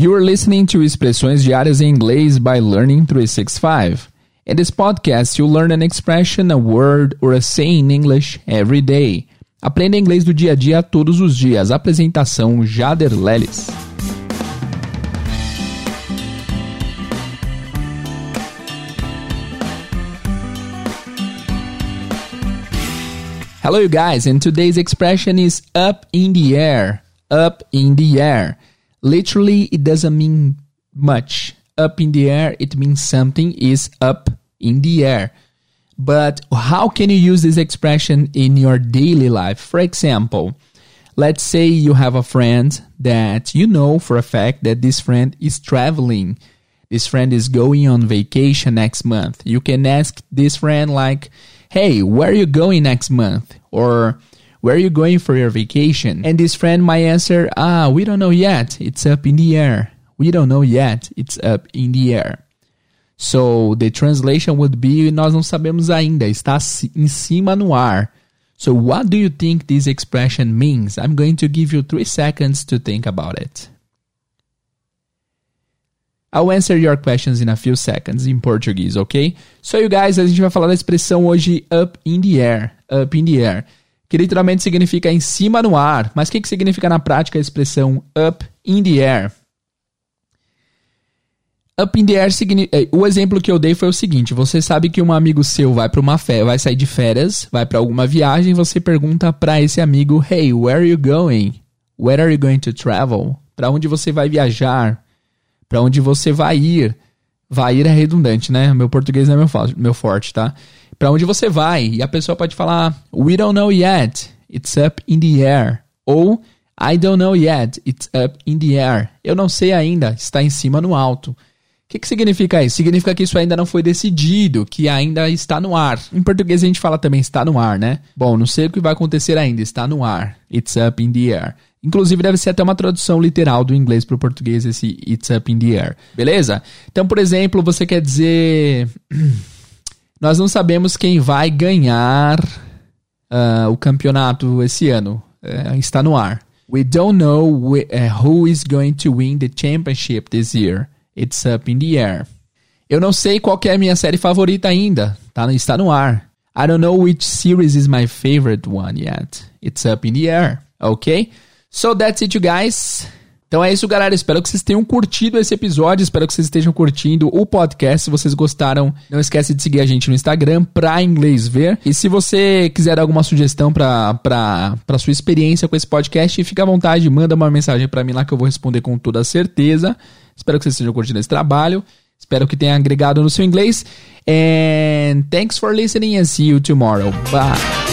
You are listening to Expressões Diárias em Inglês by Learning 365. In this podcast, you learn an expression, a word, or a saying in English every day. Aprenda inglês do dia a dia todos os dias. Apresentação Jader Lelis. Hello, you guys, and today's expression is up in the air. Up in the air. Literally, it doesn't mean much. Up in the air, it means something is up in the air. But how can you use this expression in your daily life? For example, let's say you have a friend that you know for a fact that this friend is traveling. This friend is going on vacation next month. You can ask this friend, like, hey, where are you going next month? Or where are you going for your vacation? And this friend might answer, ah, we don't know yet. It's up in the air. We don't know yet. It's up in the air. So the translation would be nós não sabemos ainda, está em cima no ar. So what do you think this expression means? I'm going to give you 3 seconds to think about it. I'll answer your questions in a few seconds in Portuguese, ok? So you guys, a gente vai falar da expressão hoje up in the air, up in the air, que literalmente significa em cima no ar. Mas o que, que significa na prática a expressão up in the air? Up in the air eh, o exemplo que eu dei foi o seguinte: você sabe que um amigo seu vai para uma vai sair de férias, vai para alguma viagem, você pergunta para esse amigo: "Hey, where are you going? Where are you going to travel? Para onde você vai viajar? Para onde você vai ir?" Vai ir é redundante, né? Meu português não é meu forte, tá? Para onde você vai? E a pessoa pode falar: "We don't know yet. It's up in the air." Ou I don't know yet. It's up in the air. Eu não sei ainda. Está em cima no alto que, que significa isso? Significa que isso ainda não foi decidido, que ainda está no ar. Em português a gente fala também está no ar, né? Bom, não sei o que vai acontecer ainda, está no ar. It's up in the air. Inclusive deve ser até uma tradução literal do inglês para o português esse it's up in the air. Beleza? Então, por exemplo, você quer dizer nós não sabemos quem vai ganhar uh, o campeonato esse ano. Uh, está no ar. We don't know uh, who is going to win the championship this year. It's Up in the Air. Eu não sei qual é a minha série favorita ainda. Tá, está no ar. I don't know which series is my favorite one yet. It's up in the air. Ok? So that's it, you guys. Então é isso, galera. Espero que vocês tenham curtido esse episódio. Espero que vocês estejam curtindo o podcast. Se vocês gostaram, não esquece de seguir a gente no Instagram pra inglês ver. E se você quiser alguma sugestão pra, pra, pra sua experiência com esse podcast, fica à vontade, manda uma mensagem para mim lá que eu vou responder com toda certeza. Espero que vocês estejam curtindo esse trabalho. Espero que tenha agregado no seu inglês. And thanks for listening and see you tomorrow. Bye.